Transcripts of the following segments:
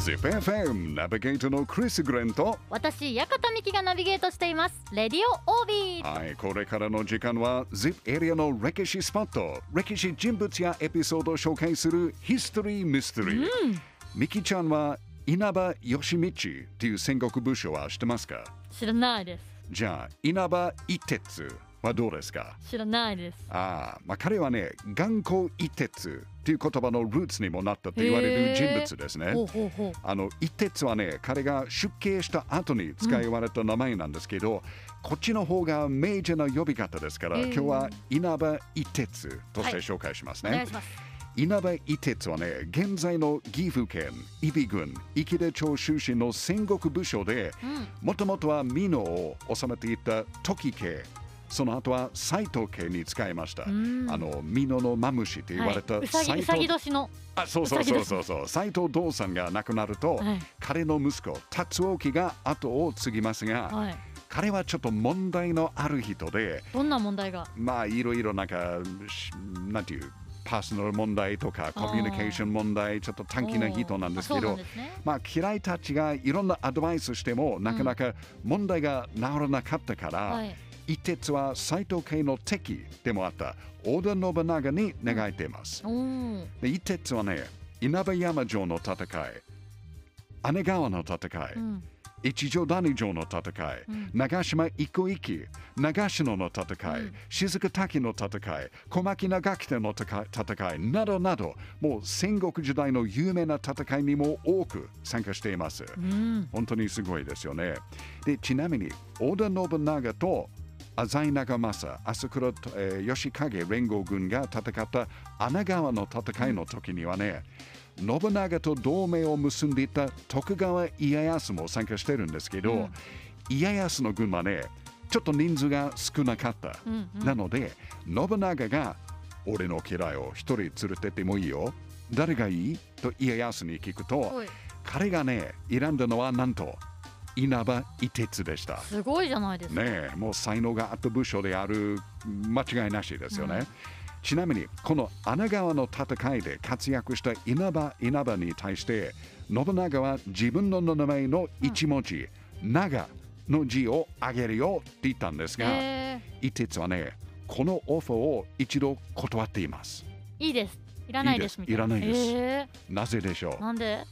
ZIPFM ナビゲートのクリス・グレンと私館美希がナビゲートしています。レディオオービー。はいこれからの時間は ZIP エリアの歴史スポット歴史人物やエピソードを紹介するヒストリー・ミステリー、ミキちゃんは稲葉義道っていう戦国武将は知ってますか？知らないです。じゃあ稲葉一徹はどうですか？知らないです。ああ、まあ、彼はね頑固一徹っていう言葉のルーツにもなったと言われる人物ですね。ほうほうほう。あの一徹はね彼が出家した後に使いわれた名前なんですけど、こっちの方が明治な呼び方ですから、今日は稲葉一徹として紹介しますね。お願い稲葉一徹はね現在の岐阜県揖斐郡池田町出身の戦国武将でうん。もともとは美濃を治めていた時家その後は斎藤家に使いました、ん。あの美濃のマムシと言われたはい。うさぎ斎うさぎ藤年の。あそうそうそうそう。そう斎藤道さんが亡くなると、はい。彼の息子達興が後を継ぎますが、はい。彼はちょっと問題のある人でどんな問題が？まあいろいろなんかしなんていうパーソナル問題とかコミュニケーション問題ちょっと短気な人なんですけどね。まあ嫌いたちがいろんなアドバイスしてもなかなか問題が治らなかったから、はい一徹は斎藤家の敵でもあった織田信長に願いています。で一徹はね稲葉山城の戦い。姉川の戦い、うん。一条谷城の戦い、うん。長島一個一揆長篠の戦い、うん。雫滝の戦い。小牧長久手の戦い。などなど。もう戦国時代の有名な戦いにも多く参加しています。うん。本当にすごいですよね。でちなみに織田信長と浅井長政、朝倉、えー吉影連合軍が戦った穴川の戦いの時にはね、信長と同盟を結んでいた徳川家康も参加してるんですけど、うん家康の軍はね、ちょっと人数が少なかった。うんうんなので、信長が俺の家来を一人連れてってもいいよ。誰がいい？と家康に聞くと、彼がね、選んだのはなんと稲葉一徹でした。すごいじゃないですか。ねえ、もう才能があった部署である間違いなしですよね。うん。ちなみに、この穴川の戦いで活躍した稲葉稲葉に対して、信長は自分の名前の一文字、長の字をあげるよって言ったんですが、へ一徹はね、このオファーを一度断っています。ーいいです。いらないですいらないです。へなぜでしょう？ーなんで？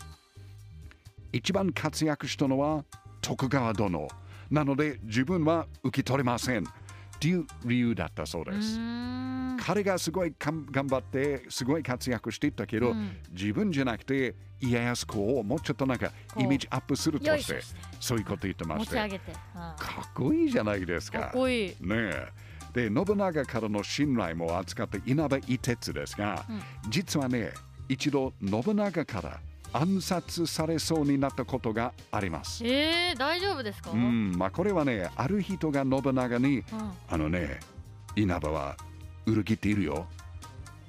一番活躍したのは徳川殿。なので自分は受け取れません。っていう理由だったそううです、彼がすごい頑張ってすごい活躍していったけど、うん。自分じゃなくて家康公をもうちょっとなんかイメージアップするとしてそういうこと言ってまして。かっこいいじゃないですか。ーかっこいい。ねえ。で信長からの信頼も扱った稲葉一徹ですが、うん。実はね一度信長から暗殺されそうになったことがあります。えー、大丈夫ですか、うん、まあこれはね、ある人が信長に、うん。あのね、稲葉は裏切っているよ。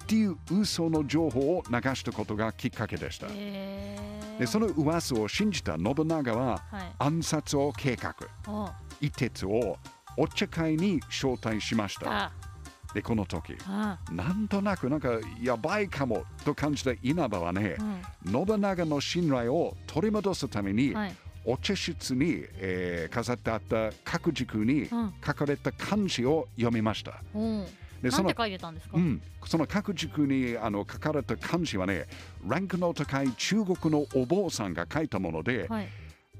っていう嘘の情報を流したことがきっかけでした。えー、で、その噂を信じた信長ははい。暗殺を計画、お。一徹をお茶会に招待しました。あで、この時、あ。なんとなくなんかやばいかもと感じた稲葉はね、うん。信長の信頼を取り戻すために、はい。お茶室に、えー飾ってあった各軸にうん。書かれた漢字を読みました。おう。でその書いてたんですか、うん、その各軸にあの書かれた漢字はね、ランクの高い中国のお坊さんが書いたもので、はい。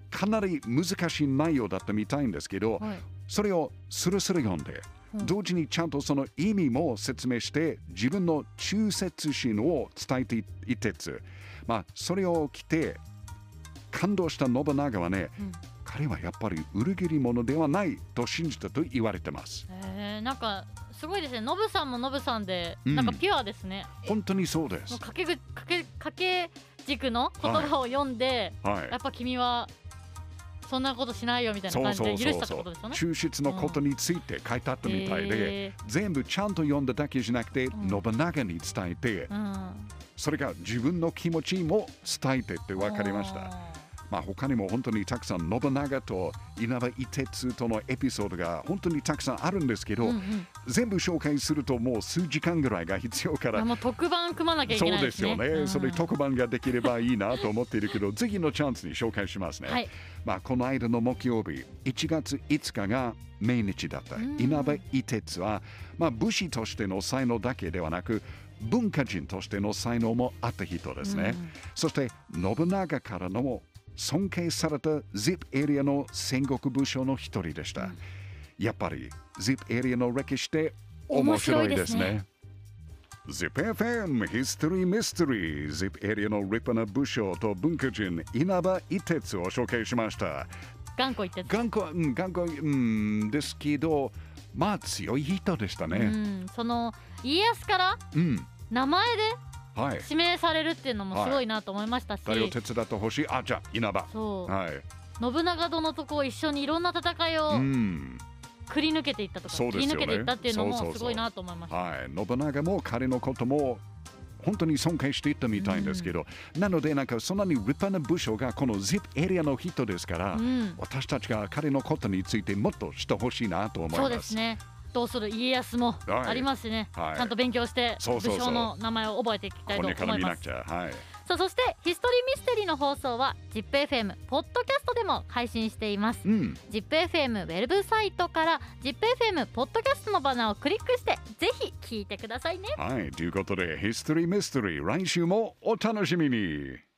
かなり難しい内容だったみたいんですけど、はい。それをスルスル読んで、うん同時にちゃんとその意味も説明して、自分の忠誠心を伝えていてつ、まあ、それを着て、感動した信長はね、うん。彼はやっぱり裏切り者ではないと信じたと言われてます。えー、なんかすごいですね。ノブさんもノブさんで、うん。なんかピュアですね。本当にそうです。掛けぐ掛け掛け軸の言葉を読んで、はい。やっぱ君はそんなことしないよみたいな感じで許したってことですよね。忠実のことについて書いてあったみたいで、へ全部ちゃんと読んだだけじゃなくて、ん。信長に伝えて、うん。それが自分の気持ちも伝えてって分かりました。まあ、他にも本当にたくさん信長と稲葉伊鉄とのエピソードが本当にたくさんあるんですけど、うんうん。全部紹介するともう数時間ぐらいが必要から。もう特番組まなきゃいそうけないですね。ですよね、うん。それ特番ができればいいなと思っているけど次のチャンスに紹介しますね、はい。まあ、この間の木曜日1月5日が命日だったうん。稲葉伊鉄は、まあ、武士としての才能だけではなく文化人としての才能もあった人ですね、うん。そして信長からのも尊敬された ZIP エリアの戦国武将の一人でした、うんやっぱり ZIP エリアの歴史って面白いですね。ZIPFM History Mystery ZIP エリアの立派な武将と文化人稲葉伊鉄を紹介しました。頑固言ってた。頑固、うん、頑固、うん、ですけどまあ強い人でしたうねん、その家康からうん、名前ではい。指名されるっていうのもすごいなと思いましたし、誰を手伝ってほしい？あじゃあ稲葉。そう、はい。信長殿とこう一緒にいろんな戦いをうん。くり抜けていったとか、そうですよね。切り抜けていったっていうのもすごいなと思いました。はい、信長も彼のことも本当に尊敬していったみたいんですけど、なのでなんかそんなに立派な武将がこの ZIP エリアの人ですから、うん、私たちが彼のことについてもっとしてほしいなと思います。そうですね。どうする家康もはいありますしね、はいちゃんと勉強して武将の名前を覚えていきたいこと思います見なくちゃ。はい。さあそしてヒストリーミステリーの放送は ZIPFM ポッドキャストでも配信していますうん。ZIPFM ウェブサイトから ZIPFM ポッドキャストのバナーをクリックしてぜひ聞いてくださいねはい。ということで、ヒストリーミステリー、来週もお楽しみに。